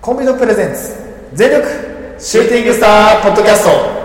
コンビのプレゼンツ全力シューティングスターポッドキャスト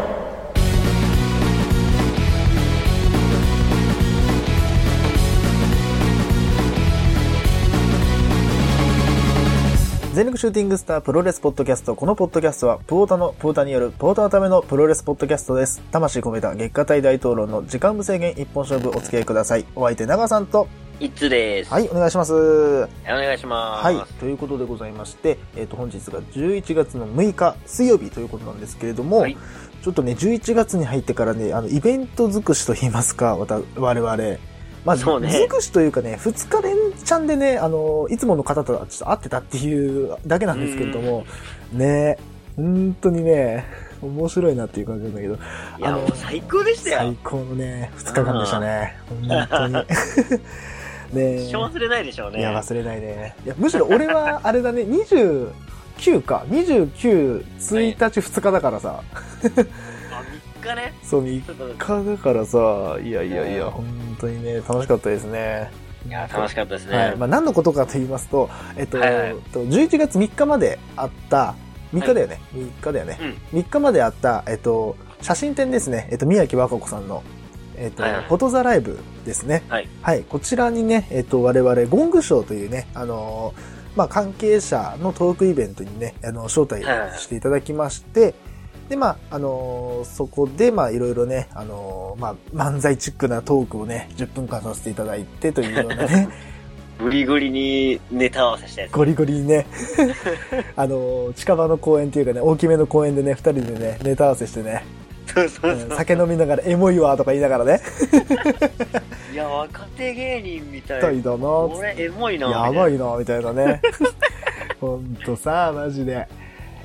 全力シューティングスタープロレスポッドキャスト。このポッドキャストは、プヲタの、プヲタによる、プヲタのためのプロレスポッドキャストです。魂込めた月下大大討論の時間無制限一本勝負お付き合いください。お相手、長さんと、いつです。はい、お願いします。お願いします。はい、ということでございまして、えっ、と、本日が11月の6日、水曜日ということなんですけれども、はいちょっとね、11月に入ってからね、あの、イベント尽くしと言いますか、わた我々。まあ、そうね尽くしというかね、2日連チャンでね、あの、いつもの方とはちょっと会ってたっていうだけなんですけれども、ね、本当にね、面白いなっていう感じなんだけど、いや、あの最高でしたよ最。高のね、2日間でしたね。本当に。ね一生忘れないでしょうね。いや、忘れないね。いや、むしろ俺は、あれだね、29か。29、1日、2日だからさ。あ、3日ね。そう、3ちょっと、日だからさ、いやいやいや、うん本当にね、楽しかったですね。いや、楽しかったですね。はい。まあ、何のことかと言いますと、えっと、はいはいえっと11月3日まであった、3日だよね。3日だよね。3日まであった、えっと、写真展ですね。えっと、宮城和歌子さんの、えっと、はいはいフォトザライブですね。はい。はい、こちらにね、えっ、と、我々、ゴングショーというね、あのーまあ、関係者のトークイベントにね、あの、招待していただきまして、で、まあ、あのーそこで、まあ、いろいろね、あのーまあ、漫才チックなトークをね、10分間させていただいてというようなね、グリグリにネタ合わせしたやつ。ゴリゴリにね、あのー近場の公園っていうかね、大きめの公園でね、二人でね、ネタ合わせしてね。酒飲みながらエモいわとか言いながらね、いや、若手芸人みたいな俺、エモいな。やばい。いな、みたいなね。ほんとさ、マジで。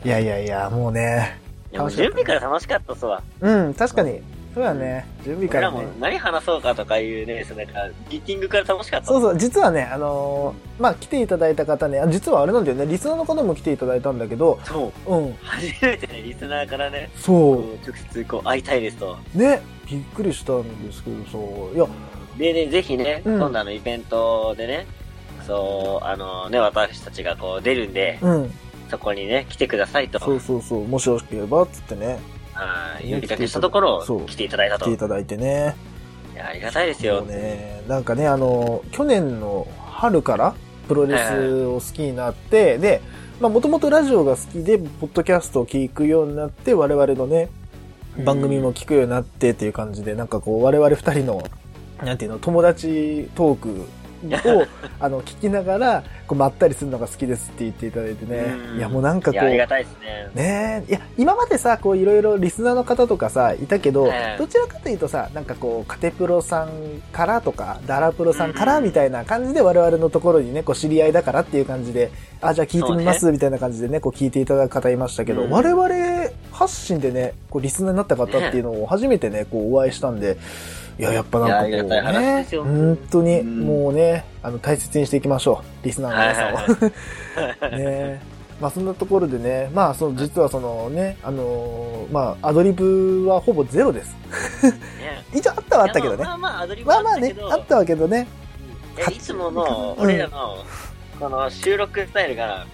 いやいやいや、もうね。いや、もう準備から楽しかったっすわ。うん、確かに。そうだね。準備からね俺らも。何話そうかとかいうね、そのなんか、ギッティングから楽しかった。そうそう、実はね、あのーまあ、来ていただいた方ね、あ実はあれなんだよね、リスナーの方も来ていただいたんだけど、そう。うん、初めてね、リスナーからね、そこう直接こう会いたいですと。う、ね、びっくりしたんですけど、そう、いや、でね、ぜひね、うん今度あのイベントでね、そう、あのね、私たちがこう出るんで、うん、そこにね、来てくださいと。そうそうそう、もしよければ、つってね、はい呼びかけしたところそう、来ていただいたと。い来ていただいてね。や、ありがたいですもよ。うね、なんかね、あの、去年の春からプロレスを好きになって、で、まあもともとラジオが好きで、ポッドキャストを聞くようになって、我々のね、番組も聞くようになってっていう感じで、なんかこう、我々二人の、なんていうの、友達トークを、あの、聞きながら、こう、まったりするのが好きですって言っていただいてね。う。ん。いや、もうなんかこいや、ありがう、たいですね。ねえ、いや、今までさ、こういろいろリスナーの方とかさ、いたけど、ええ。どちらかというとさ、なんかこう、カテプロさんからとか、ダラプロさんからうんみたいな感じで我々のところにね、こう知り合いだからっていう感じで、あ、じゃあ聞いてみます、みたいな感じでね、こう聞いていただく方いましたけど、うん。我々発信でね、こうリスナーになった方っていうのを初めてね、こうお会いしたんで、いや、やっぱなんかこうね本当に、うんもうね、あの、大切にしていきましょう。リスナーの皆さんを。ねまあそんなところでね、まあその実はそのね、あのーまあアドリブはほぼゼロです。ね 一応あったはあったけどね。まあまあ、アドリブまあまあねあったけ、ど、あったわけどね。いつもの、うん俺らの、この収録スタイルが、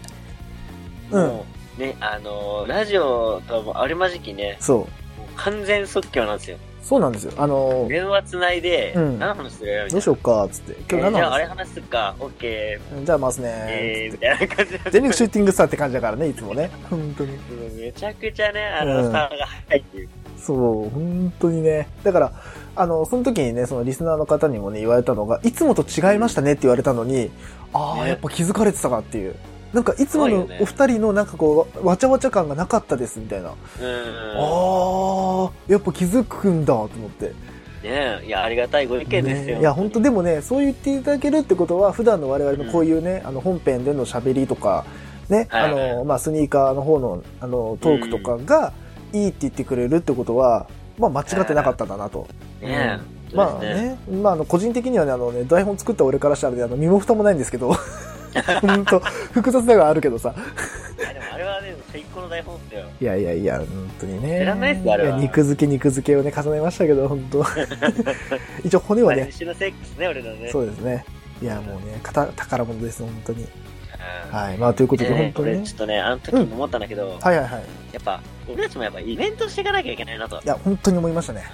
うんね、あの、ラジオともあるまじきね、そう完全即興なんですよ。そうなんですよ。あのー電話つないで、うん何の話する？どうしようか、つって。え今日何のーじゃああれ話話すか、オッケじゃあ回すー、ねえー、み。たいな感じで。全力シューティングスターって感じだからね、いつもね。本当に。めちゃくちゃね、あの、うんスタートが早いっていう。そう、本当にね。だから、あの、その時にね、そのリスナーの方にもね、言われたのが、いつもと違いましたねって言われたのに、ああ、ねやっぱ気づかれてたかっていう。なんか、いつものお二人のなんかこう、わちゃわちゃ感がなかったです、みたいな。うん。ああ、やっぱ気づくんだと思って。ねいや、ありがたいご意見ですよ。ねいや、本当でもね、そう言っていただけるってことは、普段の我々のこういうね、あの、本編での喋りとか、ね、はいはいあの、まあ、スニーカーの方の、あの、トークとかが、いいって言ってくれるってことは、まあ、間違ってなかったんだなと。ねうんまあね、まあ、あの、個人的にはね、あのね、台本作った俺からしたらね、あの、身も蓋もないんですけど、本当複雑ではあるけどさ。いやでもあれはね、最高の台本っすよ。いやいやいや、本当にね。知らないっすよあれは肉付け肉付けをね、重ねましたけど、本当 一応骨はね、セックスね、俺らね。そうですね。いや、もうね、宝物です、本当に。はい。まあ、ということで、本当にねちょ。っとね、あの時に思ったんだけど、はいはいはい。やっぱ、俺たちもやっぱイベントしていかなきゃいけないなとい。や、本当に思いましたね。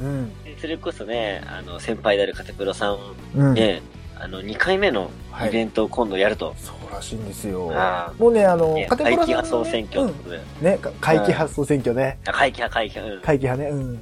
うん。それこそね、あの、先輩であるカテプロさん、うん。ね、あの、2回目のイベントを今度やると。そうらしいんですよあ。もうね、あのね、カテプロさんのね怪奇発想選挙。うんね、か怪奇発想選挙ね。あ怪奇派、怪奇派。うん。怪奇派ね。うん。ね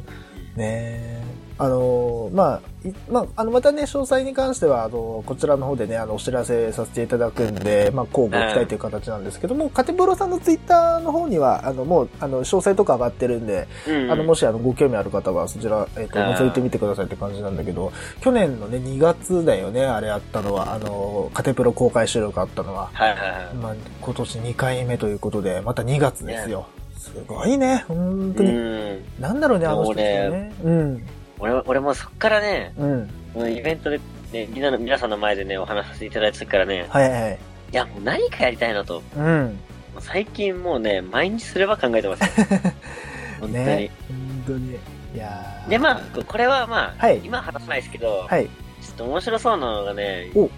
え。あのーまあ、いまあ、あの、またね、詳細に関しては、あの、こちらの方でね、あの、お知らせさせていただくんで、まあ、交互期待という形なんですけども、カテプロさんのツイッターの方には、あの、もう、あの、詳細とか上がってるんで、うんあの、もし、あの、ご興味ある方は、そちら、えっ、ー覗いてみてくださいって感じなんだけど、去年のね、2月だよね、あれあったのは、あの、カテプロ公開収録あったのは。はいはいはい。まあ、今年2回目ということで、また2月ですよ。すごいね、本当に。うん。なんだろうね、あの人ね。うん。俺も、俺もそっからね、うん。もうイベントで、ね、みんなの、皆さんの前でね、お話しさせていただいた時からね、はいはいはい。いや、もう何かやりたいなと。うん。最近もうね、毎日すれば考えてますよ。本当に。ね。本当に。いやーで、まあ、これはまあ、はい今話さないですけど、はい。ちょっと面白そうなのがね、お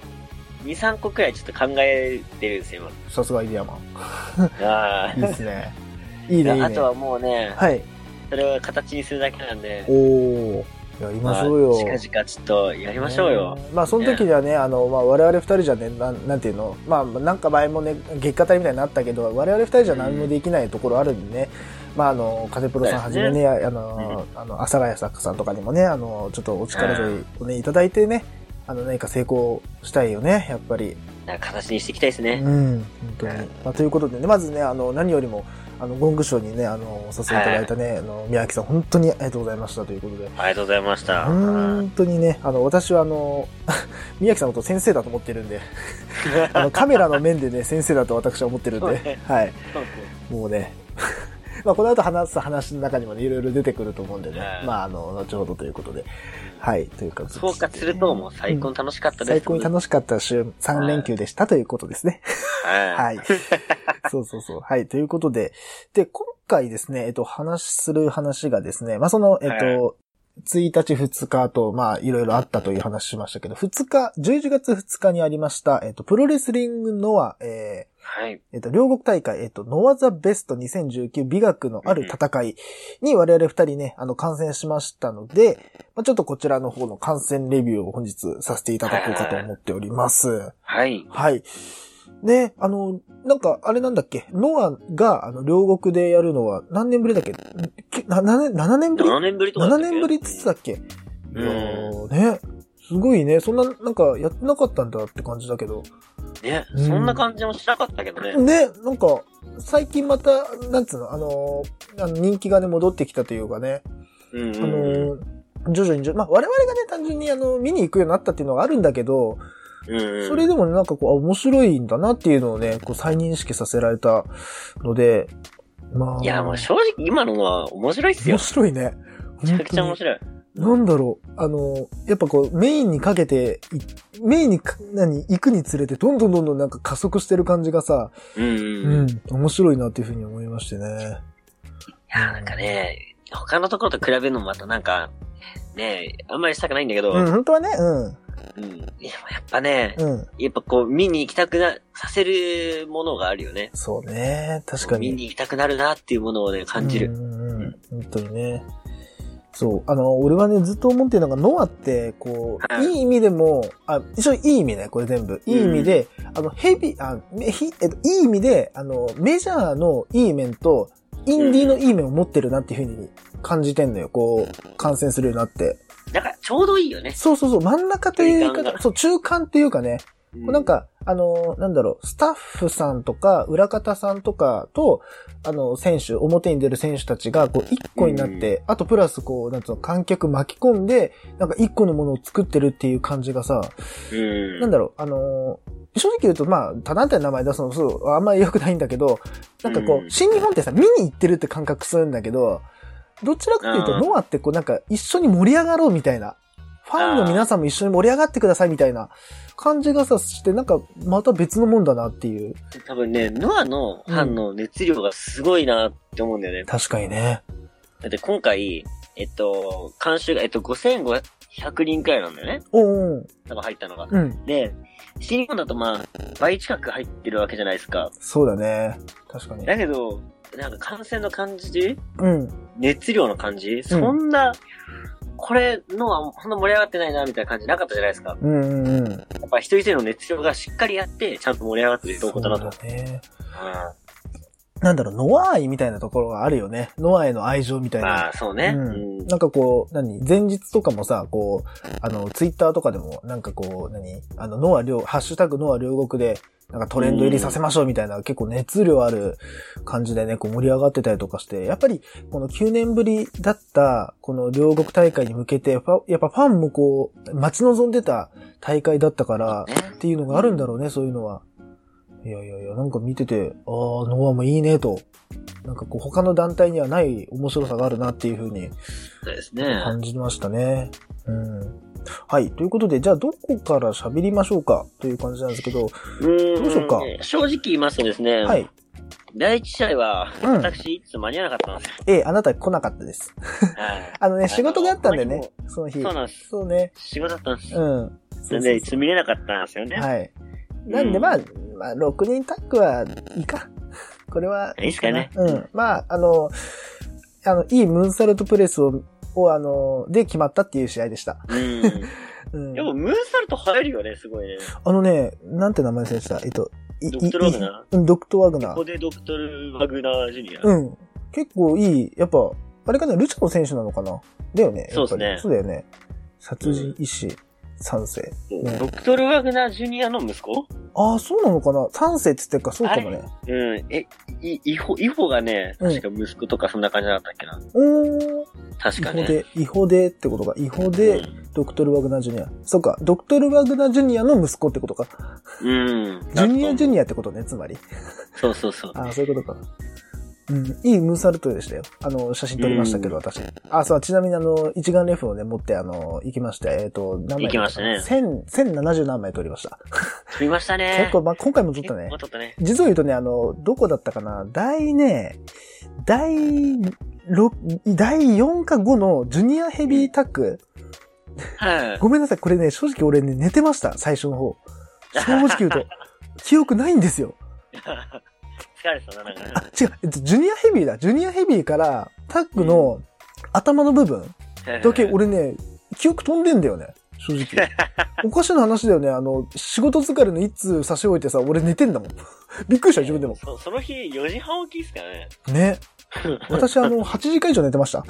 2、3個くらいちょっと考えてるんですよ、さすがイディアマン。今。あ いいですね。いいね、いいね。あとはもうね、はい。それを形にするだけなんで、おー。やりましょうよ。まあ近々ちょっとやりましょうよ。ねまあ、その時にはね、あの、まあ、我々二人じゃね、なん、なんていうの、まあ、なんか前もね、月下隊みたいになったけど、我々二人じゃ何もできないところあるんでね、まあ、あの、風プロさんはじめね、あの、あの、阿佐ヶ谷作さんとかにもね、あの、ちょっとお力添えをね、いただいてね、あの、何か成功したいよね、やっぱり。形にしていきたいですね。うん、本当に。まあ、ということでね、まずね、あの、何よりも、あの、ゴングショーにね、あの、お誘いいただいたね、あの、宮城さん、本当にありがとうございましたということで。ありがとうございました。本当にね、あの、私はあの、宮城さんのこと先生だと思ってるんで、あの、カメラの面でね、先生だと私は思ってるんで はい。もうね、まあ、この後話す話の中にもね、いろいろ出てくると思うんでね、はいまあ、あの、後ほどということで、はい、というか、総括するともう最高に楽しかったです。最高に楽しかった週3連休でしたということですね。は。はいい。そうそうそう。はい。ということで、で、今回ですね、えっと、話する話がですね、まあ、その、えっと、1日2日と、まあ、いろいろあったという話しましたけど、2日、11月2日にありました、えっと、プロレスリングノア、えはい。ー、えっと、両国大会、えっと、ノアザベスト2019美学のある戦いに我々二人ね、あの、観戦しましたので、まあ、ちょっとこちらの方の観戦レビューを本日させていただこうかと思っております。はい。はい。で、あの、なんか、あれなんだっけ、ノアが、あの、両国でやるのは何年ぶりだっけ？けな 7, 年7年ぶり？7年ぶりとかだ ?7 ったっけ年ぶりっつってたっけ？いうんね。すごいね。そんな、なんか、やってなかったんだって感じだけど。ね、うんそんな感じもしなかったけどね。ね、なんか、最近また、なんつうの、あのー、あの人気がね、戻ってきたというかね。うんあのうん。ー、徐々に徐々に、まあ、我々がね、単純にあの、見に行くようになったっていうのがあるんだけど、うん。それでもね、なんかこう、あ面白いんだなっていうのをね、こう再認識させられたので、まあ。いや、もう正直今のは面白いっすよ面。白いね。めちゃくちゃ面い。白い。なんだろう。あの、やっぱこう、メインにかけてい、メインにか、何、行くにつれて、どんどんどんどんなんか加速してる感じがさ、うんうん。ううん。いん、面白いなっていうふうに思いましてね。や、なんかね、他のところと比べるのもまたなんか、ねあんまりしたくないんだけど、うん、本当はね、うん。いや、やっぱね、うん、うん。やっぱこう、見に行きたくな、させるものがあるよね。そうね、確かに。見に行きたくなるなっていうものをね、感じる。うんうんうん、本当にね。そう。あの、俺はね、ずっと思ってるのが、ノアって、こう、はいいい意味でも、あ、一応いい意味ね、これ全部。いい意味で、あの、ヘビ、あ、えっと、いい意味で、あの、メジャーのいい面と、インディーのいい面を持ってるなっていうふうに感じてんのよ。こう、観戦するようになって。だから、ちょうどいいよね。そうそうそう、真ん中という言い方、中間がそう、中間っていうかね、うなん、か、あの、なんだろう、スタッフさんとか、裏方さんとかと、あの、選手、表に出る選手たちが、こう、一個になって、あとプラス、こう、なんつうの、観客巻き込んで、なんか一個のものを作ってるっていう感じがさ、うん。なんだろう、あの正直言うと、まあ、他団体の名前出すの、そう、あんまり良くないんだけど、なんかこう新日本ってさ、見に行ってるって感覚するんだけど、どちらかというと、うんノアってこう、なんか一緒に盛り上がろうみたいな、ファンの皆さんも一緒に盛り上がってくださいみたいな感じがさ、して、なんか、また別のもんだなっていう。多分ね、ノアのファンの熱量がすごいなって思うんだよね。確かにね。だって今回、えっと、監修が、えっと、5500 100人くらいなんだよね。おう多分入ったのが。うん。で、西日本だとまあ、倍近く入ってるわけじゃないですか。そうだね。確かに。だけど、なんか感染の感じ？うん。熱量の感じ、そんな、これのはほんと盛り上がってないな、みたいな感じなかったじゃないですか。うんうんうん。やっぱ一人一人の熱量がしっかりあって、ちゃんと盛り上がってるとこだなと。そうだね。うんなんだろう、ノア愛みたいなところがあるよね。ノアへの愛情みたいな。まあ、そうね。ううんん。なんかこう、何前日とかもさ、こう、あの、ツイッターとかでも、なんかこう、何あの、ノア両、ハッシュタグノア両国で、なんかトレンド入りさせましょうみたいな、結構熱量ある感じでね、こう盛り上がってたりとかして、やっぱり、この9年ぶりだった、この両国大会に向けて、やっぱファンもこう、待ち望んでた大会だったから、ねっていうのがあるんだろうね、そういうのは。いやいやいや、なんか見てて、ああ、ノアもいいねと。なんかこう他の団体にはない面白さがあるなっていう風にそうですね。感じましたね。うん。はい。ということで、じゃあどこから喋りましょうか？という感じなんですけど、うんどうしようか？正直言いますとですね、はい。第一試合は、うん私、いつ間に合わなかったんですよ。ええ、あなた来なかったです。はいあのね、仕事があったんでね、その日。そうなんです。そうね。仕事だったんです。うん。なんで、いつ見れなかったんですよね。はい。なんで、うんまあ、まあ、6人タッグはいいか。これは。いいっすかねうん。まあ、あの、あの、いいムーンサルトプレスを、を、あの、で決まったっていう試合でした。うん。うんで。も、ムーンサルト入るよね、すごいね。あのね、なんて名前でしたえっと、いドクトルワグナいうん、ドクトワグナここでドクトル・ワグナー・ジュニア。うん。結構いい、やっぱ、あれかな、ルチャコ選手なのかなだよね。そうですねそうだよね。殺人医師三世。ねドクトル・ワグナー・ジュニアの息子？ああ、そうなのかな？三世って言ってるか、そうかもね。うん。え、い、イホ、イホがね、うん確か息子とかそんな感じだったっけな。おー。確かね。違法で、違法でってことか。違法で、ドクトル・ワグナー・ジュニア。そうか、ドクトル・ワグナー・ジュニアの息子ってことか。うん。うん。ジュニア・ジュニニアってことね、つまり。そうそうそう。ああ、そういうことか。うん、いいムーンサルトでしたよ。あの、写真撮りましたけど、うん私。あ、そう、ちなみにあの、一眼レフをね、持って、あの、行きまして、えっ、と、何枚行きましたね千、千七十何枚撮りました。撮りましたね。結構、まあ、今回も撮ったね。撮ったね。実を言うとね、あの、どこだったかな？第ね、第六第4か5のジュニアヘビータック。はい。ごめんなさい、これね、正直俺ね、寝てました、最初の方。正直言うと。記憶ないんですよ。疲れてたな、なんかあ、違う、えっと、ジュニアヘビーだ。ジュニアヘビーから、タッグの頭の部分ね。だけ俺ね、記憶飛んでんだよね。正直。おかしな話だよね。あの、仕事疲れの一通差し置いてさ、俺寝てんだもん。びっくりした、自分でも。そその日4時半起きっすからね。ね。私、あの、8時間以上寝てました。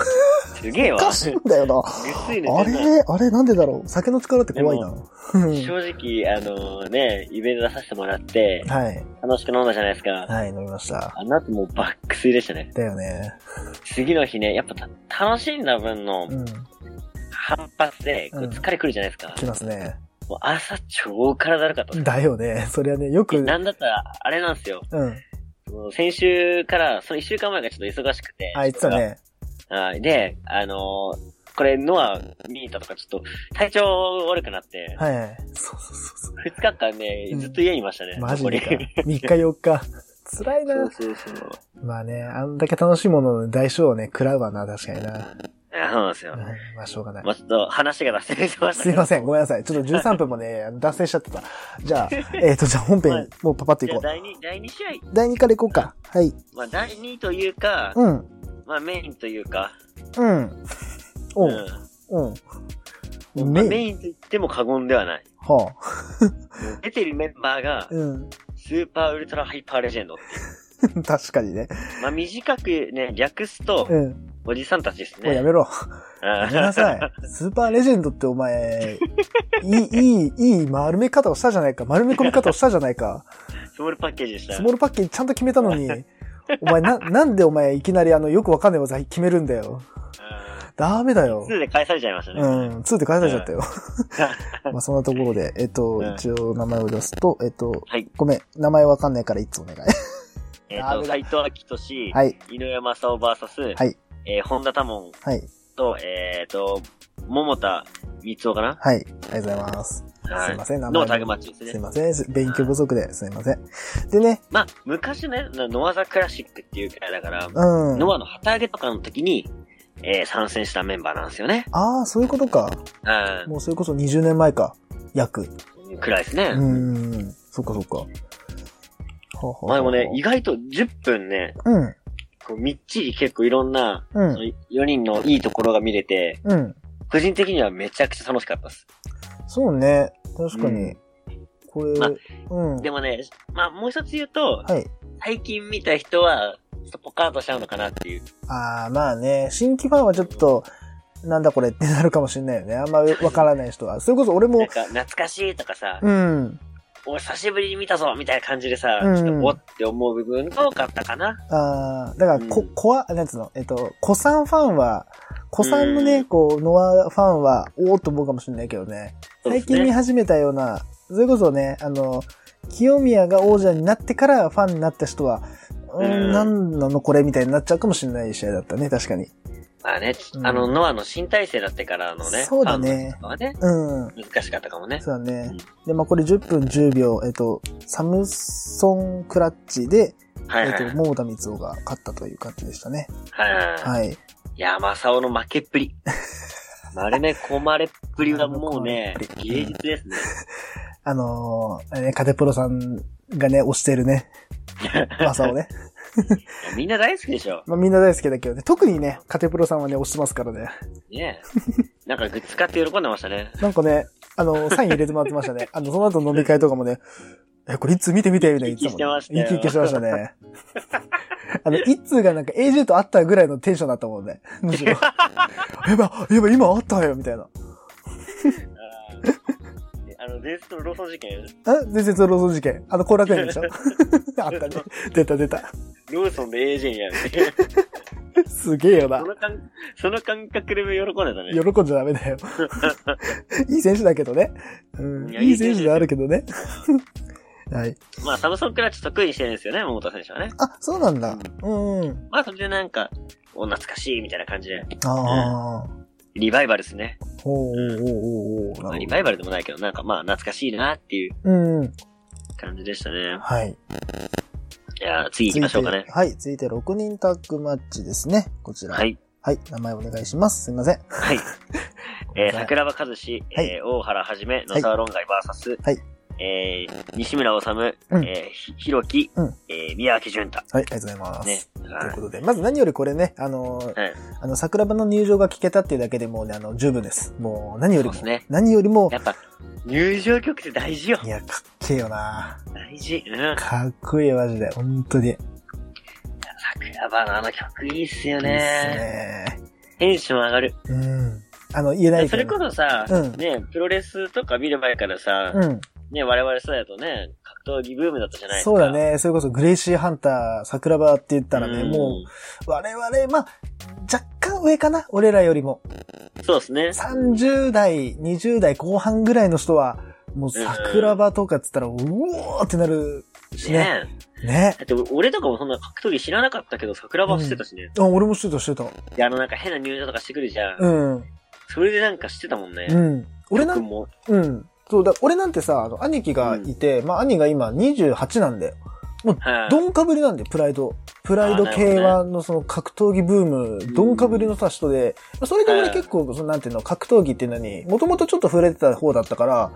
すげえわ。おかしいんだよな。あ。れあれなんでだろう？酒の力って怖いな。うん正直、あのね、イベント出させてもらって、はい。楽しく飲んだじゃないですか。はい、飲みました。あの後もうバックスでしたね。だよね。次の日ね、やっぱた楽しんだ分のうん。反発で、疲れくるじゃないですか。来ますね。もう朝超体だるかった。だよね。それはね、よく、なんだったら、あれなんですよ。うん。もう先週から、その一週間前がちょっと忙しくて。あ、言ってたね。はい。で、あのーこれ、ノア見たとか、ちょっと、体調悪くなって、はいはい。そうそうそうそう。二日間ねうん、ずっと家にいましたね。マジでか。残り3日4日。辛いなそう。そうそう。まあね、あんだけ楽しいものの代償をね、食らうわな、確かにな。いやそうなんですようん。まあ、しょうがないま。あ、ちょっと話が脱線してましたすいません、ごめんなさい。ちょっと13分もね、脱線しちゃってた。じゃあ、えっと、じゃあ本編、もうパパッといこう。第2、第2試合。第2からいこうか。はい。まあ、第2というか、うん。まあ、メインというか、うん。おうう。うん。ん。まあ、メイン。メインと言っても過言ではない。は出てるメンバーがあ。、うん。スーパーウルトラハイパーレジェンドっていう。確かにね。まあ、短くね、略すと、うん。おじさんたちですね。もうやめろ。ややめなさい。スーパーレジェンドってお前、いい、いい、いい丸め方をしたじゃないか。丸め込み方をしたじゃないか。スモールパッケージでした。スモールパッケージちゃんと決めたのに、お前な、なんでお前いきなりあの、よくわかんない技決めるんだよ。ダメだよ。2で返されちゃいましたね。うん、2で返されちゃったよ。まあそんなところで、えっと、うん一応名前を出すと、えっと、はい。ごめん、名前わかんないからいつお願い。えっ、と、斎藤明俊、はい、井上正雄バーサス、はい、えー、本田多門はい、と、えっ、と、桃田光雄かな？はい、ありがとうございます。はすいません、名前のタグマッチですね。すいません、勉強不足ですいません。でね、まあ、昔ね、ノアザクラシックっていうくらいだから、うん。ノアの旗揚げとかの時に、えー参戦したメンバーなんですよね。ああ、そういうことか。うもうそれこそ20年前か。約。ん。くらいですね。うーん。そっかそっか。はあはあまあでもね、意外と10分ね、うん。こうみっちり結構いろんな、うんその4人のいいところが見れて、うん。個人的にはめちゃくちゃ楽しかったです。そうね。確かに。これ、まあうん。でもね、まあもう一つ言うと、はい。最近見た人は、ちょっとポカーンとしちゃうのかなっていう。ああ、まあね、新規ファンはちょっと、なんだこれってなるかもしれないよね。あんまわからない人は。それこそ俺も、なんか、懐かしいとかさ、うん。お久しぶりに見たぞみたいな感じでさ、うんちょっとおって思う部分が多かったかな。ああ、だから、こうん、こわ、なんつうの、えっと、子さんファンは、子さんのね、うんこう、ノアファンは、おおっと思うかもしれないけどね。最近見始めたような、それこそね、あの、清宮が王者になってからファンになった人は、うんん、なんなのこれみたいになっちゃうかもしれない試合だったね、確かに。まあね、うんあの、ノアの新体制だってからのね、そうだねね、うん。難しかったかもね。そうだね。うんで、まあ、これ10分10秒、えっと、サムソンクラッチで、はいはい。えっと、桃田光夫が勝ったという感じでしたね。はいはい。はい。いや、マサオの負けっぷり。丸め込まれっぷりはもうね芸術ですね。あのー、カテプロさんがね、推してるね、マサをね。みんな大好きでしょ。まあ、みんな大好きだけどね、特にね、カテプロさんはね、推してますからね。ねえ。なんかグッズ買って喜んでましたね。なんかね、あの、サイン入れてもらってましたね。あの、その後飲み会とかもね、え、これいつ見て見てみたいな言ってたもん、生き生きしてましたよ生きしてましたね。あの、一通がなんか AJ と会ったぐらいのテンションだったもんね。むしろ。やばい、やばい、今会ったよ、みたいな。あの、伝説のローソン事件あ伝説のローソン事件。あの、後楽園でしょ？あったね。出た出た。ローソンで AJ にやる。すげえよなそ。の感、その感覚で喜んでたね。喜んじゃダメだよ。いい選手だけどね。うん。いやいい選手であるけどね。はい。まあ、サムソンクラッチ得意にしてるんですよね、桃田選手はね。あ、そうなんだ。うんうん。まあ、それでなんか、お懐かしいみたいな感じで、ああ。リバイバルですね。ほうほうほうほうほう。まあ、リバイバルでもないけど、なんかまあ、懐かしいなっていう。感じでしたね。はい。いやー次行きましょうかね。はい。続いて6人タッグマッチですね。こちら。は。い。はい。名前お願いします。すいません。はい。えー、桜庭和志、はいえー、大原はじめ、野沢論外バーサス、はいえー、西村治、うんえー、ひひろき、うんえー、宮脇潤太。はい。ありがとうございます。ね。というはことで、まず何よりこれね、あのーい。はいあの、桜庭の入場が聞けたっていうだけでもうね、あの、十分です。もう、何よりも、ね何よりも、やっぱ、入場曲って大事よい。や、かっけえよな大事。うん。かっこいいマジで、本当に。いいっ桜庭のあの曲いいっすよすね。ね。テンション上がる。うん。あの、言えないそれこそさ、うんね、プロレスとか見る前からさ、うん。ね、我々世代だとね、格闘技ブームだったじゃないですか。そうだ。ね。それこそグレイシーハンター、桜庭って言ったらね、んもう、我々、まあ、若干上かな？俺らよりも。そうですね。30代、20代後半ぐらいの人は、もう桜庭とかっつったら、うおーってなるしね。ねね。だって俺とかもそんな格闘技知らなかったけど、桜庭してたしね。あ、俺もしてた、してた。で、あのなんか変な入場とかしてくるじゃん。うん。それでなんかしてたもんね。うん。俺なん、曲も。うん。そうだ、俺なんてさ、あの、兄貴がいて、まあ、兄が今28なんで、はい。ドンかぶりなんで、プライド。プライドあーなるほ K1 のその格闘技ブーム、ドンかぶりのさ人で、それで俺結構、そのなんていうの、格闘技っていうのに、もともとちょっと触れてた方だったから、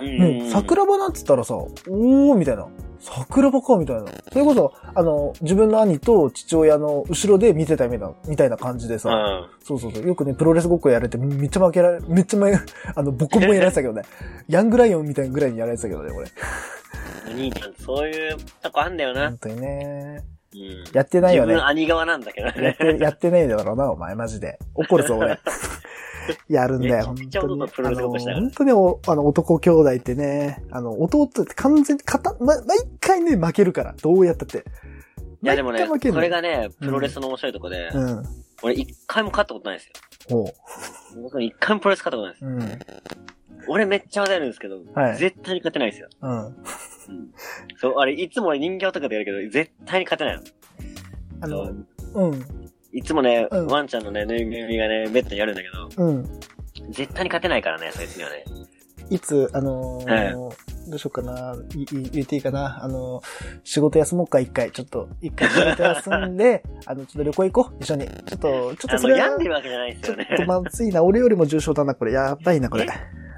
うんもう桜庭なんつったらさ、おーみたいな。桜庭かみたいな。それこそ、あの、自分の兄と父親の後ろで見てたみたいな、みたいな感じでさ、うん。そうそうそう。よくね、プロレスごっこやられて、めっちゃ負けられ、めっちゃ前、あの、ボコボコにやられてたけどね。ヤングライオンみたいなぐらいにやられてたけどね、俺。お兄ちゃん、そういうとこあんだよな。本当にね。うん。やってないよね自分兄側なんだけどやっね。て、やってないだろうな、お前、マジで。怒るぞ、俺。やるんだよ、本当に。あの本当にお、あの、男兄弟ってね、あの、弟って完全に、かた、ま、毎回ね、負けるから。どうやったって。いやでもね、これがね、プロレスの面白いとこで、うん。俺一回も勝ったことないんですよ。ほ僕一回もプロレス勝ったことないです。う。うん。俺めっちゃ技やるんですけど、はい絶対に勝てないんですよ。うん。うん。そう、あれ、いつも俺人形とかでやるけど、絶対に勝てないの。あのそう、うん。いつもね、うんワンちゃんのね、ぬいぐるみがね、ベッドにあるんだけど、うん。絶対に勝てないからね、そいつにはね。いつ、あのーはどうしようかな。いい言っていいかな。あの、仕事休もうか、一回。ちょっと、一回仕事休んで、あの、ちょっと旅行行こう。一緒に。ちょっと、ちょっあの、とそれは病んでるわけじゃないですよね。ちょっとまずいな。俺よりも重症だな、これ。やばいな、これ。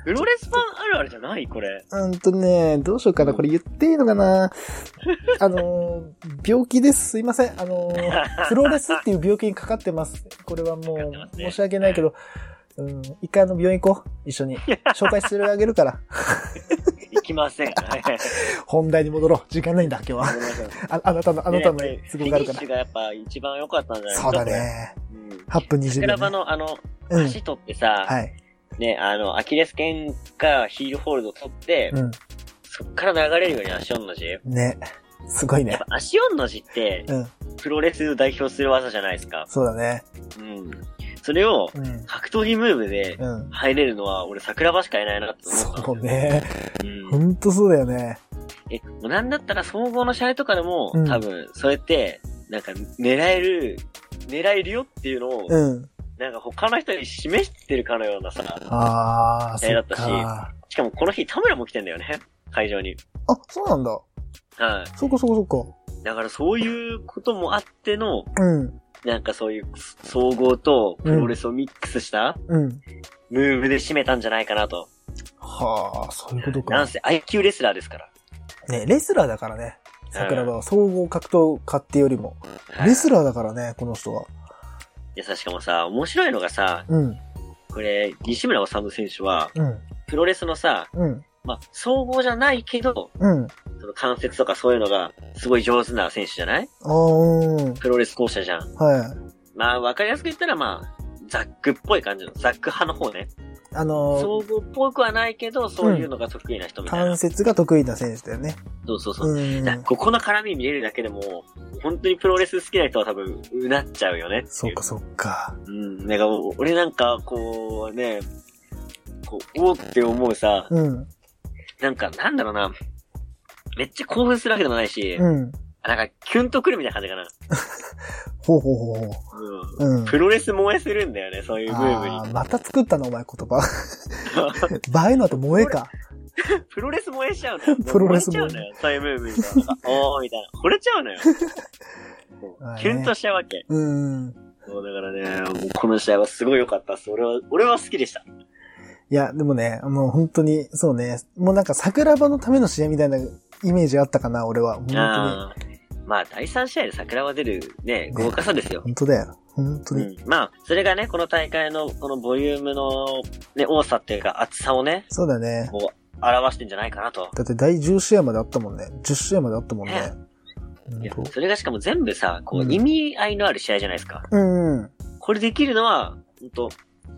プロレスファンあるあるじゃない？これ。うんとね、どうしようかな。これ言っていいのかな？あの、病気です。すいません。あの、プロレスっていう病気にかかってます。これはもう申し訳ないけど、うん、一回あの、病院行こう。一緒に。紹介してあげるから。行きません。はい本題に戻ろう。時間ないんだ、今日は。ああなたの、あなたのね都合があるからフィニッシュ。がやっぱ一番良かったんじゃないですかそうだ。ね。うん。8分20桜秒、ね。庭のあの、うん。足取ってさ、はい。ね、あの、アキレス腱がヒールホールド取って、うん。そっから流れるように足音の字。やっね。すごいねぱ。足音の字って、うん。プロレスを代表する技じゃないですか。そうだね。うん。それを、うん。格闘技ムーブでうん。入れるのは、俺桜庭しかいないなって思ったそうね。うんほんとそうだよね。え、なんだったら総合の試合とかでも、うん多分、そうやって、なんか、狙える、狙えるよっていうのを、うん。なんか他の人に示してるかのようなさ、あー、そっ試合だったしか。しかもこの日田村も来てんだよね、会場に。あ、そうなんだ。はい。そこそこそこ。だからそういうこともあっての、うん。なんかそういう総合とプロレスをミックスしたうん。ムーブで締めたんじゃないかなと。はあ、そういうことか。なんせ IQ レスラーですから。ね、レスラーだからね。桜庭は総合格闘家ってよりも。はいレスラーだからね、この人は。いやさ、しかもさ、面白いのがさ、うん。これ、西村治選手は、うん。プロレスのさ、うん。まあ、総合じゃないけど、うん。その関節とかそういうのが、すごい上手な選手じゃない？プロレス校舎じゃん。はい。まあ、わかりやすく言ったら、まあ、ザックっぽい感じの、ザック派の方ね。あのー、総合っぽくはないけど、そういうのが得意な人みたいな。関節が得意な選手だよね。そうそうそう。うここの絡み見れるだけでも、本当にプロレス好きな人は多分、うなっちゃうよねそうか、そうか。うん。なんか、俺なんか、こう、ね、こう、おーって思うさ、うん。なんか、なんだろうな。めっちゃ興奮するわけでもないし、うん。なんか、キュンとくるみたいな感じかな。ほうほうほうほう。うん。うん。プロレス燃えするんだよね、そういうムーブにまた作ったな、お前言葉。バエの後萌えか。プロレス燃えしちゃうの？よ。プロレス燃え燃えちゃうのよ。そういうムーブにさ。なんかおーみたいな。惚れちゃうのよ。キュンとしちゃうわけ。うん。そう、だからね、もうこの試合はすごい良かったっす。俺は、俺は好きでした。いや、でもね、もう本当に、そうね、もうなんか桜庭のための試合みたいなイメージあったかな、俺は。本当に。まあ、第3試合で桜は出るね、豪華さですよ。本当だよ。本当に。うん。まあ、それがね、この大会のこのボリュームのね、多さっていうか厚さをね、そうだね。こう、表してんじゃないかなと。だって第10試合まであったもんね。10試合まであったもんね。いやそれがしかも全部さ、こう、うん意味合いのある試合じゃないですか。うんうん。これできるのは、本当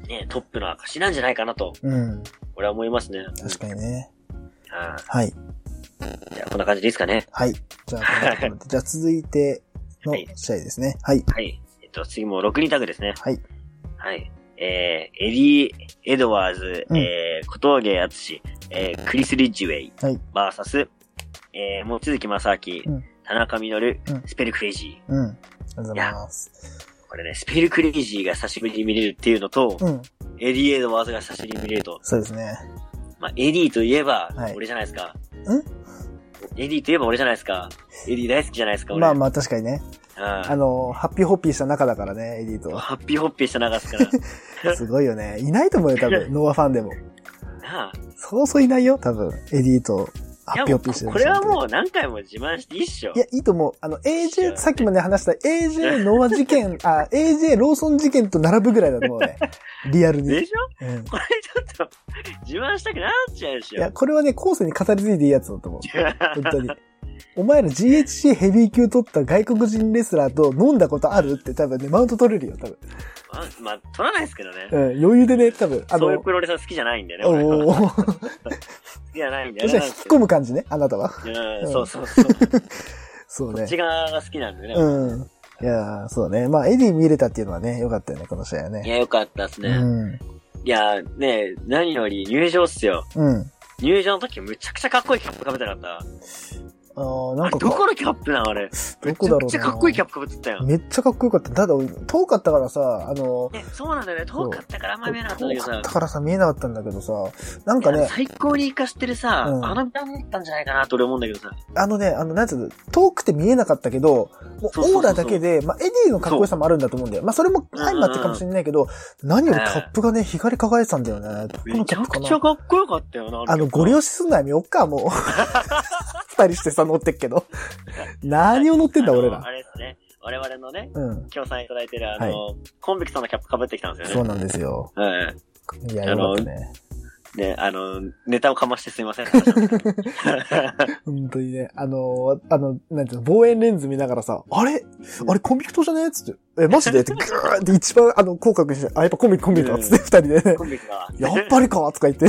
ね、トップの証なんじゃないかなと、うん。俺は思いますね。確かにね。ははい。い。じゃあ、こんな感じでいいですかね。はい。じゃあ、こんな感じゃあ続いての試合ですね。はい。はい。えっと、次も6人タグですね。はい。はい。えー、エディ・エドワーズ、うんえー、小峠敦えー、クリス・リッジウェイ、はい。バーサス、えー、望月正明、うん田中稔、うんスペルクレイジー。うん。ありがとうございます。これね、スペルクレイジーが久しぶりに見れるっていうのと、うん。エディ・エドワーズが久しぶりに見れると。そうですね。まあ、エディといえばはい、俺じゃないですか。ん？エディといえば俺じゃないですか。エディ大好きじゃないですか、俺。まあまあ確かにね。ああの、ハッピーホッピーした中だからね、エディとは。ハッピーホッピーしてなかったから。すごいよね。いないと思うよ、多分。ノアファンでも。なあ。そうそういないよ、多分。エディとハッいやもうピーホッピーしてるこれはう。もう何回も自慢していいっしょ。いや、いいと思う。あの、AJ、さっきまで話した AJ ノア事件、あ、AJ ローソン事件と並ぶぐらいだと思うね。リアルに。でしょ？うん。これちょっと、自慢したくなっちゃうでしょ。いや、これはね、後世に語り継いでいいやつだと思う。本当に。お前ら GHC ヘビー級取った外国人レスラーと飲んだことある？って多分ね、マウント取れるよ、多分。まあ、まあ、取らないですけどね。うん、余裕でね、多分。あのそういう、プロレスは好きじゃないんだよね。おー 好きじゃないんだよね。そしたら引き込む感じね、あなたは。うん、そうそうそう。そうねこっち。側が好きなんでね。うん。いやーそうね。まあ、エディ見れたっていうのはね、よかったよね、この試合はいね。や、よかったっすね。うん。いや、ね何より入場っすよ。うん。入場の時むちゃくちゃかっこいいキャップかぶってなかっあーなんかどこのキャップなんあれ？どこだろうなめちゃくちゃかっこいいキャップ被ってたよ。めっちゃかっこよかった。ただ、遠かったからさ、あの、ね、そうなんだよね。遠かったからあんま見えなかったんだけどさ遠かった。からさ、見えなかったんだけどさ、なんかね、最高に活かしてるさ、うんあの見た目だったんじゃないかなと俺思うんだけどさ。あのね、あの、なんつうの、遠くて見えなかったけど、もうオーラだけで、まあ、エディのかっこよさもあるんだと思うんだよ。まあ、それも相まってかもしれないけど、何よりキャップがね、光り輝いてたんだよね。どこめちゃのキャップかなくちゃかっこよかったよな。あの、ご了承すんのやめよっか、もう。二人してさ、乗ってっけど。何を乗ってんだ、あの俺らあ。れですね。我々のね、うん。協賛いただいてるあの、コンビクトのキャップ被ってきたんですよね。そうなんですよ。はい。いや、よかったね。ね、あの、ネタをかましてすいません。本当にね。あの、あの、なんていうの、望遠レンズ見ながらさ、あれ？あれコンビクトじゃね？つって。え、マジで？って、ぐーって一番、あの、広角にして、あ、やっぱコンビコンビクト、つって二人でねコ。ンビクトは。やっぱりか？とか言って。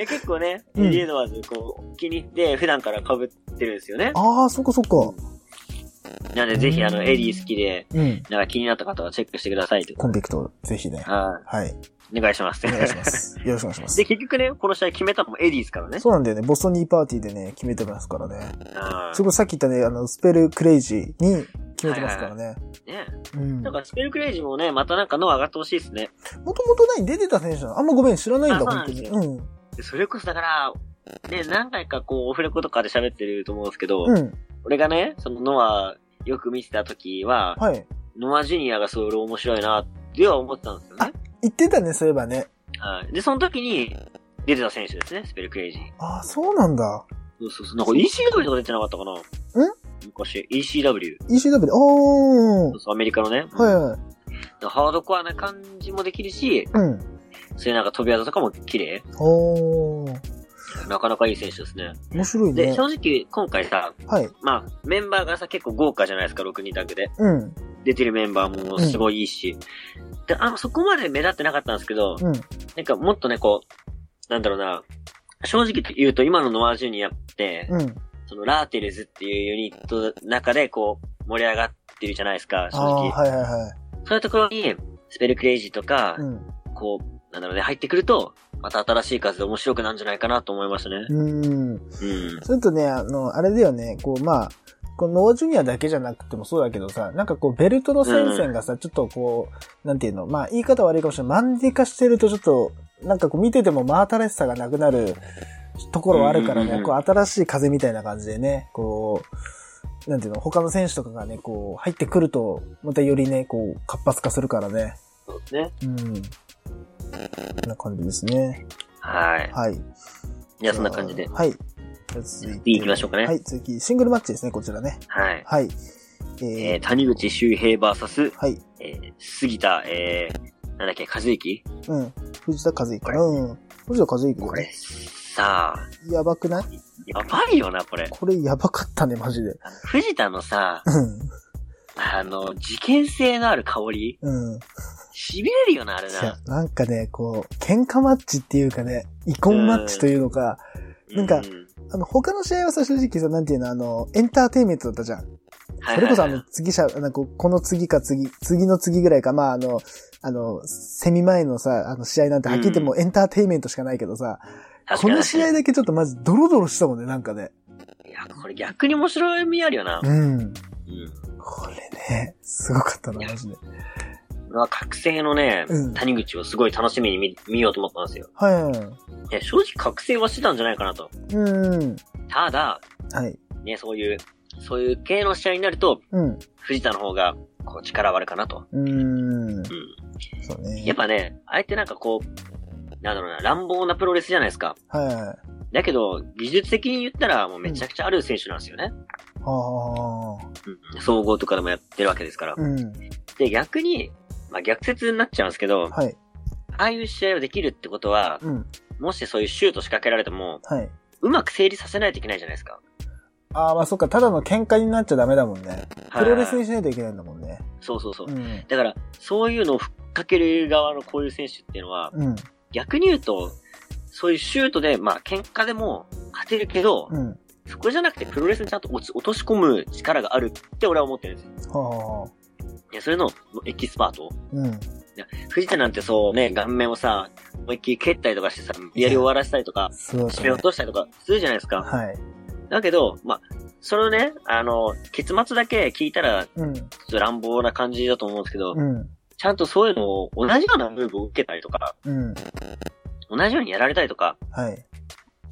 や、結構ね、うんエディ・エドワーズ、こう、気に入って、普段から被ってるんですよね。ああ、そっかそっか。なんで、ぜひ、あの、エディ好きで、うん。なんか気になった方はチェックしてくださいと。コンビクト、ぜひね。ははい。い。お願いします。お願いします。よろしくお願いしますで、。結局ね、この試合決めたのもエディですからね。そうなんだよね。ボストンニーパーティーでね、決めてますからね。うんそこさっき言ったね、あの、スペルクレイジーに決めてますからね。ね。うん。もなんか、スペルクレイジーもね、またなんかノア上がってほしいですね。ともと何出てた選手なのあんまごめん、知らないんだ、あそうな本当に。うん。でそれこそだから、ね、何回かこう、オフレコとかで喋ってると思うんですけど、うん。俺がね、そのノア、よく見てた時は、はい。ノアジュニアがそれ面白いな、っては思ってたんですよね。言ってたね、そういえばね。はい。で、その時に、出てた選手ですね、スペルクレイジー。ああ、そうなんだ。そうそうそう。なんか ECW とか出てなかったかな昔、ECW。ECW で、おーそう。そう、アメリカのね。はいはい。ハードコアな感じもできるし、うん。そういうなんか飛び技とかも綺麗。おー。なかなかいい選手ですね。面白いで、ね。正直、今回さ、はい。まあ、メンバーがさ、結構豪華じゃないですか、6人タッグで。うん。出てるメンバーもすごいいいし。で、あ、そこまで目立ってなかったんですけど、うん。なんかもっとね、こう、なんだろうな、正直言うと今のノアジュニアって、うん。そのラーテルズっていうユニットの中でこう、盛り上がってるじゃないですか、正ああー、直。はいはいはい。そういうところに、スペルクレイジーとか、うん。こう、なんだろうね、入ってくると、また新しい数で面白くなるんじゃないかなと思いましたね。うん。うん。それとね、あの、あれだよね、こう、まあ、このノアジュニアだけじゃなくてもそうだけどさ、なんかこう、ベルトの戦線がさ、ちょっとこう、なんていうの、まあ、言い方悪いかもしれない。マンディ化してるとちょっと、なんかこう、見てても真新しさがなくなるところはあるからね、うんうんうんこう、新しい風みたいな感じでね、こう、なんていうの、他の選手とかがね、こう、入ってくると、またよりね、こう、活発化するからね。そうですね。うん。こんな感じですね。はい。はい。じゃあそんな感じで。はい。じゃあ続いて。次行きましょうかねはい、次、シングルマッチですね、こちらね。はい。はい。ええー、ー、谷口周平バーサス、はい。えー、杉田、えー、なんだっけ、和之？うん。藤田和之かな。うん。藤田和之だこれね。、さあ、やばくない？やばいよな、これ。これやばかったね、マジで。藤田のさ、うん。あの、事件性のある香り、うん。痺れるよな、あれな。なんかね、こう、喧嘩マッチっていうかね、イコンマッチというのか、なんかうあの、他の試合はさ、正直さ、なんていうの、あの、エンターテインメントだったじゃん。はいそれこそあの、次しゃ、なんかこの次か次、次の次ぐらいか、まああの、あの、セミ前のさ、あの試合なんてはっきり言ってもうエンターテインメントしかないけどさ、確かにこの試合だけちょっとマジドロドロしたもんね、なんかね。いや、これ逆に面白い意味あるよな。うん。うん。これね、すごかったな、マジで。まあ、覚醒のね、うん谷口をすごい楽しみに見見ようと思ったんですよ。はいはいはい。正直覚醒はしてたんじゃないかなと。うん。ただ、はい。ね、そういう、そういう系の試合になると、うん。藤田の方が、こう、力はあるかなと。うん。うん。そうね。やっぱね、あえてなんかこう、なんだろうな、乱暴なプロレスじゃないですか。はいはいはい。だけど、技術的に言ったら、もうめちゃくちゃある選手なんですよね。はうん。総合とかでもやってるわけですからあ。。うん。で、逆に、まあ逆説になっちゃうんですけど、はい。ああいう試合をできるってことは、うん。もしそういうシュート仕掛けられても、はい。うまく整理させないといけないじゃないですか。ああ、まあそっか、ただの喧嘩になっちゃダメだもんね。はいプロレスにしないといけないんだもんね。そうそうそう。うん。だから、そういうのをふっかける側のこういう選手っていうのは、うん。逆に言うと、そういうシュートで、まあ、喧嘩でも勝てるけど、うん。そこじゃなくてプロレスにちゃんと落ち落とし込む力があるって俺は思ってるんですよ。はあ。いや、それのエキスパート？うん。いや、藤田なんてそうね、顔面をさ、思いっきり蹴ったりとかしてさ、やり終わらせたりとか、そうだ締め落ね。としたりとかするじゃないですか。はい。だけど、まあ、そのね、あの、結末だけ聞いたら、ちょうん。っと乱暴な感じだと思うんですけど、うん。ちゃんとそういうのを同じようなムーブを受けたりとか、うん。同じようにやられたりとか、はい。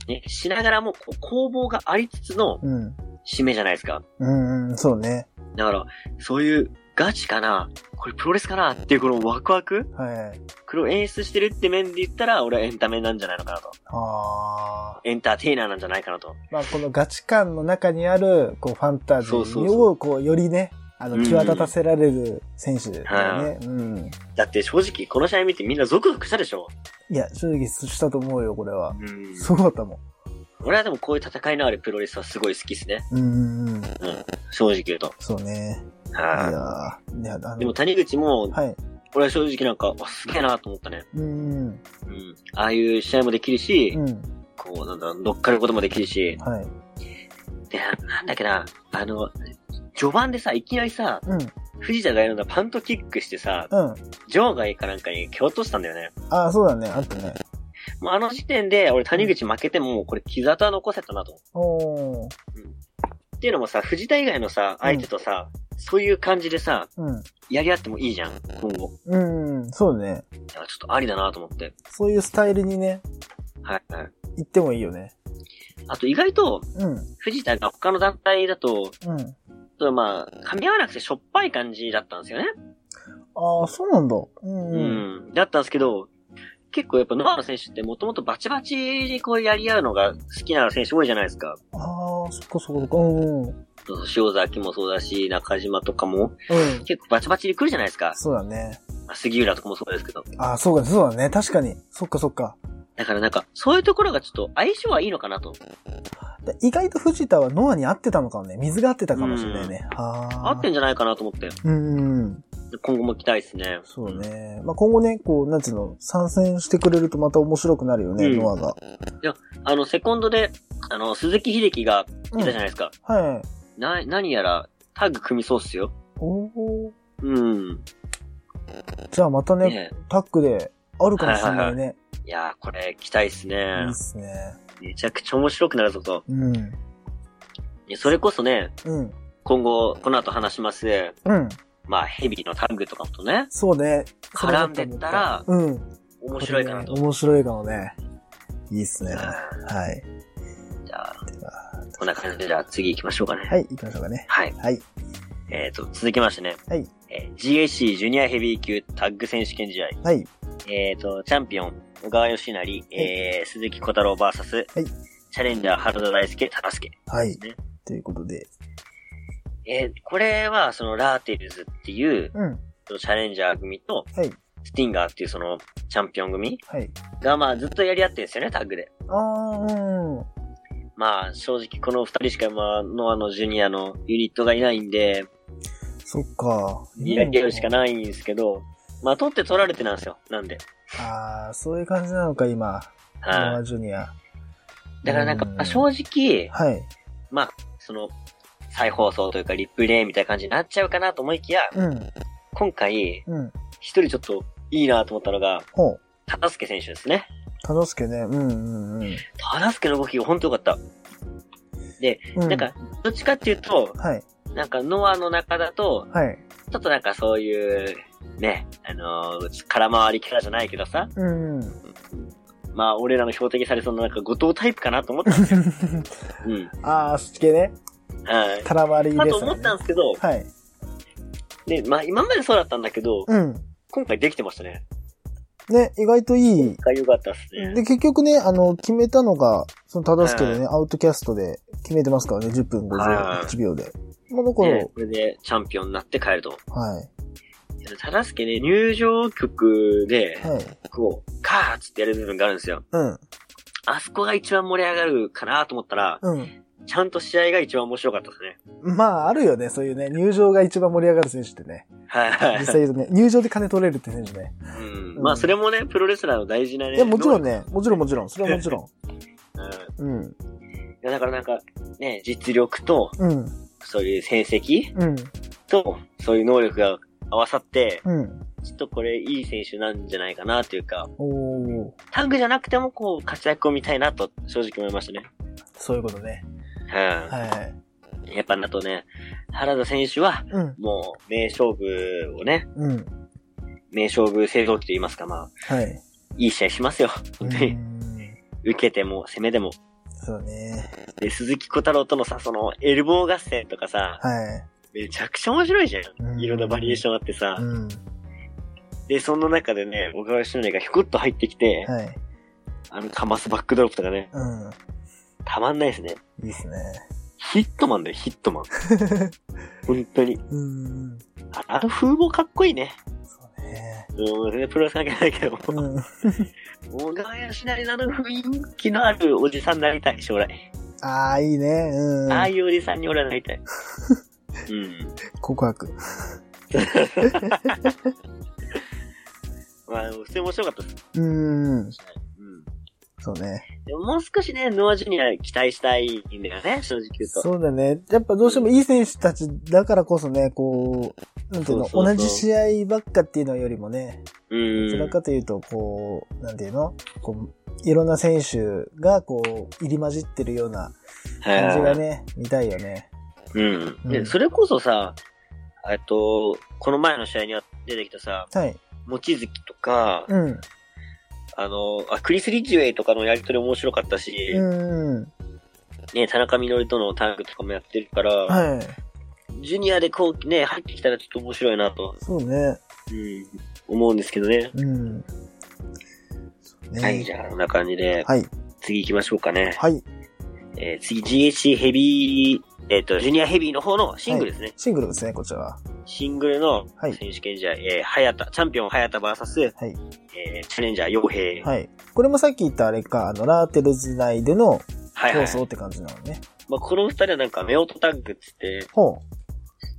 ね、しながらもこう攻防がありつつのうん。締めじゃないですか。うん、うん、そうね。だから、そういうガチかな？これプロレスかな？っていうこのワクワク？はい。これを演出してるって面で言ったら、俺はエンタメなんじゃないのかなと。ああ。エンターテイナーなんじゃないかなと。まあ、このガチ感の中にある、こう、ファンタジーを、こう、よりね、あの、うん際立たせられる選手だよね。うん。だって正直この試合見てみんなゾクゾクしたでしょ？いや、正直したと思うよ、これは。うん。そうだったもん。俺はでもこういう戦いのあるプロレスはすごい好きですね。うん、うん、うん。うん。正直言うと。そうね。いはいや。でもの、谷口も、はい。俺は正直なんか、あすげえなと思ったね。うん、うん。ああいう試合もできるし、うん。うん。こう、なんだ、乗っかることもできるし、はい。で、ななんだっけな、あの、序盤でさ、いきなりさ、うん。藤田がやるのパントキックしてさ、うん。場外かなんかに蹴落としたんだよね。ああ、そうだね。あったね。もうあの時点で、俺谷口負けても、これ傷跡は残せたなと。おー。っていうのもさ、藤田以外のさ、相手とさ、そういう感じでさ、うん。やり合ってもいいじゃん、今後。うん、そうね。いやちょっとありだなと思って。そういうスタイルにね、はい、はい。行ってもいいよね。あと意外と、うん。藤田が他の団体だと、うん。とまあ、噛み合わなくてしょっぱい感じだったんですよね。ああ、そうなんだ。うん。ううん。ん。だったんですけど、結構やっぱノアの選手ってもともとバチバチにこうやり合うのが好きな選手多いじゃないですか。ああ、そっかそっか。うん。うん。塩崎もそうだし、中島とかもうん。結構バチバチに来るじゃないですか。そうだね。まあ杉浦とかもそうですけど。ああ、そうか、そうだね。確かに。そっかそっか。だからなんか、そういうところがちょっと相性はいいのかなと。で意外と藤田はノアに合ってたのかもね。水が合ってたかもしれないね。合ってんじゃないかなと思って。うんうん。今後も期待ですね。そうね。まあ、今後ね、こう、なんつうの、参戦してくれるとまた面白くなるよね、うんノアが。あの、セコンドで、あの、鈴木秀樹がうんいたじゃないですか。はい。な、何やら、タッグ組みそうっすよ。おお。うん。じゃあまたね、ねタッグであるかもしれないね。いやー、これ、期待っすいねいっ。すね。めちゃくちゃ面白くなるぞと。うん。それこそね、うん。今後、この後話します、うん。まあ、ヘビーのタッグとかとね、そうね。絡んでったらうん。面白いかなと。ね面白いかもね。いいっすね。うんはい。じゃあ、こんな感じで、じゃあ次行きましょうかね。はい、行きましょうかね。はい。はい。えっ、と、続きましてね、はい。えー GAC ジュニアヘビー級タッグ選手権試合。はい。えっ、と、チャンピオン、小川義成、えー、鈴木小太郎 VS、はいチャレンジャー原田大輔、忠介。はいね。ということで。えー、これは、その、ラーテルズっていう、うん。そのチャレンジャー組と、はい。スティンガーっていうその、チャンピオン組はい。が、まあ、ずっとやり合ってるんですよね、タッグで。あー、うん。まあ、正直この二人しか、まあ、ノアのジュニアのユニットがいないんで、そっか。やり合うしかい。ないんですけど、まあ、取って取られてなんですよ。なんで。あー、そういう感じなのか、今。ノはい。アジュニア。だからなんか、うんまあ正直、はい。まあ、その、再放送というかリプレイみたいな感じになっちゃうかなと思いきや、うん。今回、うん。一人ちょっといいなと思ったのが、ほう。忠介選手ですね。忠介ね。うんうんうん。忠介の動きが本当良かった。で、うん、なんか、どっちかっていうと、はい。なんかノアの中だと、はい。ちょっとなんかそういう、ね、あのー空回りキャラじゃないけどさ、うん。まあ俺らの標的されそうななんか後藤タイプかなと思ったんですよ。うん。あー、そっち系ね。はい。空回りです、ね。かと思ったんですけど、はい。で、まあ今までそうだったんだけど、うん。今回できてましたね。ね、意外といい。が良かったっすね。で、結局ね、あの、決めたのが、その忠介でね、アウトキャストで決めてますからね、10分58秒で。まあ、だから、ね、これでチャンピオンになって帰ると。はい。忠介ね、入場曲で、はい。こう、カーッつってやる部分があるんですよ。うん。あそこが一番盛り上がるかなと思ったら、うん。ちゃんと試合が一番面白かったですね。まあ、あるよね、そういうね、入場が一番盛り上がる選手ってね。はいはい実際言うとね、入場で金取れるって選手ね。うん。まあ、それもね、プロレスラーの大事なね。いや、もちろんね。ね、もちろんもちろん、それはもちろん。うん。い うん。や、だからなんか、ね、実力と、うん。そういう成績うん。と、そういう能力が合わさって、うん。ちょっとこれいい選手なんじゃないかなというか、おー。タッグじゃなくてもこう活躍を見たいなと正直思いましたね。そういうことね。はい。やっぱあとね、原田選手は、うん。もう、名勝負をね、うん。名勝負製造機と言いますか、まあ、はい。いい試合しますよ。う本当に。ん。受けても、攻めでも。そうね。で、鈴木小太郎とのさ、その、エルボー合戦とかさ、はめちゃくちゃ面白いじゃ。うんんいろんなバリエーションあってい。さう。ん。で、その中でね、小川俊成がひょこっと入ってきて、はい。あの、かますバックドロップとかね、うん。たまんないですね。いいっすね。ヒットマンだよ、ヒットマン。本当に。うん。ああの風貌かっこいいね。そうね。うん、全然プロレス関係ないけど。うん。小川義成のあの雰囲気のあるおじさんになりたい、将来。ああ、いいね。うん。ああいうおじさんに俺はなりたい。うん。告白。まあ、普通に面白かったです。うん。うん。そうね。でももう少しね、ノアジュニア期待したいんだよね、正直言うと。そうだね。やっぱどうしてもいい選手たちだからこそね、こう、なんていうの、そうそうそう同じ試合ばっかっていうのよりもね、うん。どちらかというと、こう、なんていうのこう、いろんな選手が、こう、入り混じってるような感じがね、見たいよね。うん。で、うんそれこそさ、えっと、この前の試合には出てきたさ、はい。望月とか、うん。あの、あ、クリス・リッジウェイとかのやりとり面白かったし、うん。ね、田中稔とのタッグとかもやってるから、はい。ジュニアでこうね、入ってきたらちょっと面白いなと、そうね。うん、思うんですけどね。うん。ねはい、じゃあ、こんな感じで、はい。次行きましょうかね。はい。えー次、GHC ヘビー、えっ、と、ジュニアヘビーの方のシングルですね。シングルですね、こちらは。シングルのはい選手権試合、えー、早田、チャンピオン早田 VS、はい。えー、チャレンジャー傭兵。はい。これもさっき言ったあれか、あの、ラーテルズ内でのはい、はい。競争って感じなのね。まあ、この二人はなんか、メオトタッグっつって、ほう。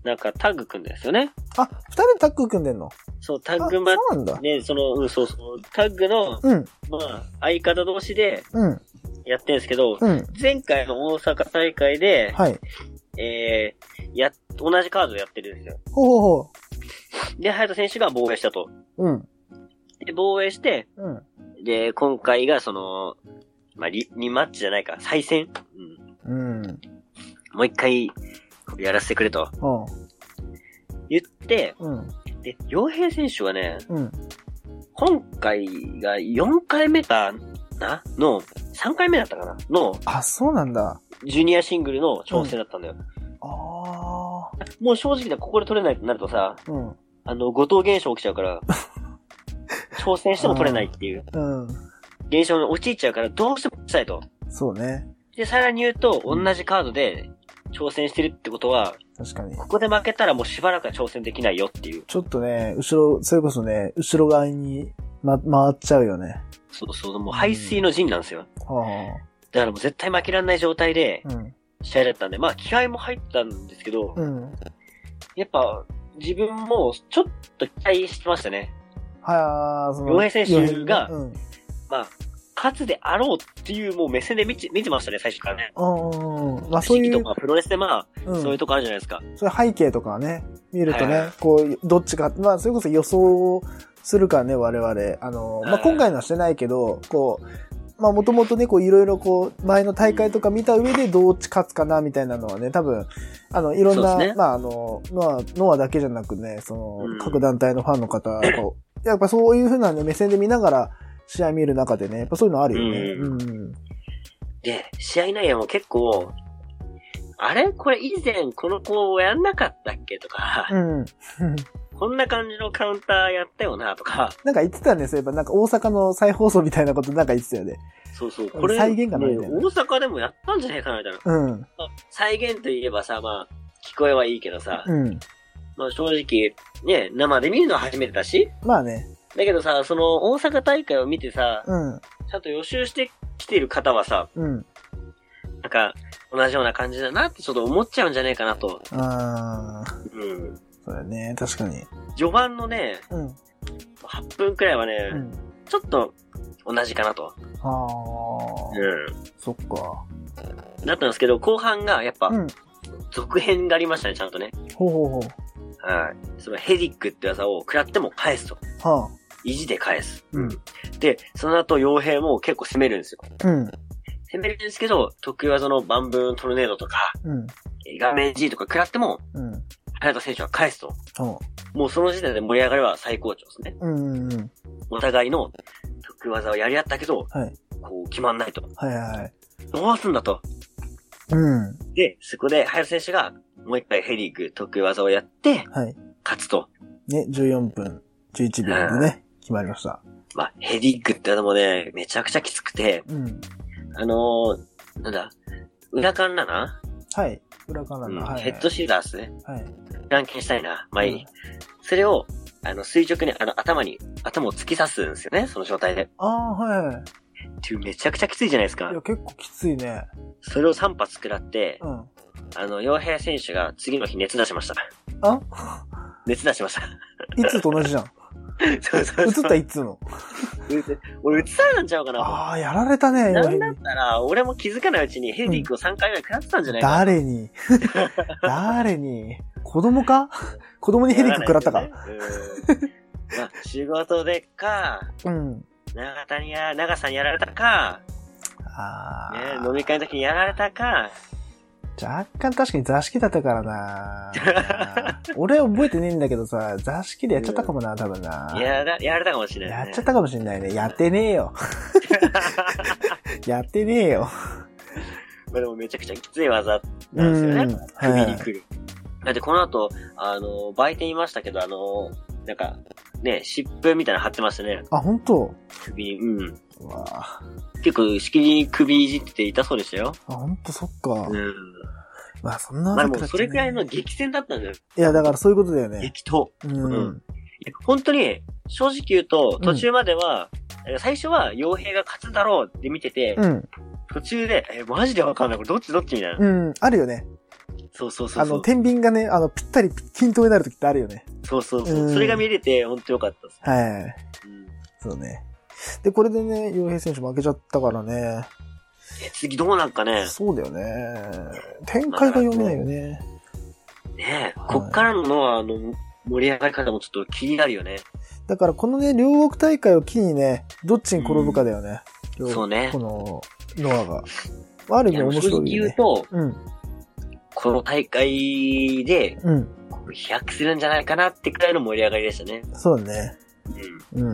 なんかタッグ組んだんですよね。あ、二人でタッグ組んでんの？そう、タあ、ッグマッそうなんだ。ね、その、うん、そうそう、タッグの、うん。まあ、相方同士でうん。やってるんですけど、うん。前回の大阪大会で、はい。えー、や、同じカードでやってるんですよ。ほうほうほで、早田選手が防衛したと。う。うん。で、防衛して、うん。で、今回がその、まあ、リ、2マッチじゃないか、再戦？うん。うん。もう一回、やらせてくれとうん。言って、うん。で、洋平選手はね、うん。今回が4回目かな？の、3回目だったかな？の、あ、そうなんだ。ジュニアシングルの挑戦だったんだよ。あもう正直な、ここで取れないとなるとさ、あ。うん。あの、後藤現象起きちゃうから、挑戦しても取れないっていううん。現象に陥っちゃうから、どうしてもしたいと。そうね。で、さらに言うと、同じカードで挑戦してるってことは、確かに。ここで負けたらもうしばらくは挑戦できないよっていう。ちょっとね、後ろ、それこそね、後ろ側に、ま、回っちゃうよね。そうそう、もう排水の陣なんですよ。はだからもう絶対負けられない状態で。試合だったんで、まあ気合も入ったんですけど、うん。やっぱ自分もちょっと期待してましたね。はあ、その。洋平選手がうん。まあ、勝つであろうっていうもう目線で見て見てましたね、最初からね。うんうん。まあそういう、とかプロレスでまあ、うん、そういうとこあるじゃないですか。そういう背景とかはね、見るとね、こう、どっちか、まあ、それこそ予想するからね、我々。あの、まあ、はい今回のはしてないけど、こう、まあ、もともとね、こう、いろいろこう、前の大会とか見た上でどっち勝つかな、みたいなのはね、多分、あの、いろんな、ねまあ、あの、ノア、ノアだけじゃなくね、その、うん各団体のファンの方、こうやっぱそういうふうなね、目線で見ながら、試合見る中でね、やっぱそういうのあるよね。ううん。で、試合内容も結構、あれ？これ以前この子やんなかったっけ？とか、うん。こんな感じのカウンターやったよなとか、なんか言ってたんですよ。やっぱなんか大阪の再放送みたいなことなんか言ってたよね。そうそう、これ、再現かないなね大阪でもやったんじゃないかなみたいな。うん。まあ再現といえばさ、まあ、聞こえはいいけどさ、うん。まあ正直、ね、生で見るのは初めてだし、まあね。だけどさ、その大阪大会を見てさ、うん。ちゃんと予習してきている方はさ、うん。なんか、同じような感じだなってちょっと思っちゃうんじゃないかなと。ああ、うん。そうだね。確かに。序盤のね、うん。8分くらいはね、うん。ちょっと同じかなと。ああ、うそっか。ん。だったんですけど、後半がやっぱう、ん。続編がありましたね、ちゃんとね。ほうほうほう。はい。そのヘディックって技を食らっても返すと。はあ。意地で返す。うん。で、その後、傭兵も結構攻めるんですよ。うん。攻めるんですけど、得意技のバンブーントルネードとか、うん。画面 G とか食らっても、うん。早田選手は返すと。そもうその時点で盛り上がりは最高潮ですね。う。うん。うん。お互いの得意技をやり合ったけど、はい。こう決まんないと。はいはい。どうすんだと。うん。で、そこで、早田選手が、もう一回ヘリーク得意技をやって、はい。勝つと。ね、14分11秒でね、決まりました。まあ、ヘリークってのもね、めちゃくちゃきつくて、うん。あのー、なんだ、裏カンなな、はい。裏かなうん、ヘッドシーダースね。はい。ランケンしたいな。まあいい。それを、あの、垂直に、あの、頭に、頭を突き刺すんですよね、その状態で。ああ、はいはい。っていうめちゃくちゃきついじゃないですかいや、。結構きついね。それを3発食らって、うん。あの、洋平選手が次の日熱出しました。あ熱出しました。いつと同じじゃん。そうそうそう。映ったいつの。俺映されたんちゃうかな。ああ、やられたね、今なんだったら、俺も気づかないうちにヘリークを3回ぐらい食らってたんじゃないかな。誰に？誰に？子供か？子供にヘリック食らったか。うんまあ、仕事でか、うん。長田にや、長さんにやられたか、あね、あ、飲み会の時にやられたか、若干確かに座敷だったからな 俺覚えてねえんだけどさ、座敷でやっちゃったかもな、多分な。やら、やられたかもしれない、ね。やっちゃったかもしんないね。やってねえよ。やってねえよ。まあでもめちゃくちゃきつい技なんですよね。うん首に来る。だってこの後、あの、売店いましたけど、あの、なんか、ね、湿布みたいなの貼ってましたね。あ、本当首に、うん。うわあ、結構、しきりに首いじってて痛そうでしたよ。本当そっか。うん。まあ、そんなまあでも、技食らっちゃねそれくらいの激戦だったんだよ。いや、だからそういうことだよね。激闘。うん。うん本当に、正直言うと、途中までは、最初は傭兵が勝つだろうって見てて、うん。途中で、え、マジでわかんない。これどっちどっちみたいな。うん。あるよね。そうそうそうあの、。天秤がね、あの、ぴったり均等になるときってあるよね。そうそうそうう。んそれが見れて、本当よかったです。はい。うんそうね。で、これでね、洋平選手負けちゃったからね。え、次どうなんかね。そうだよね。展開が読めないよね。ねえ、はいこっからの、あの、盛り上がり方もちょっと気になるよね。だからこのね、両国大会を機にね、どっちに転ぶかだよね。両そうねこの、ノアが。ある意味面白いよね。言うと、うん。この大会で、うん。飛躍するんじゃないかなってくらいの盛り上がりでしたね。そうだね。うん。うん。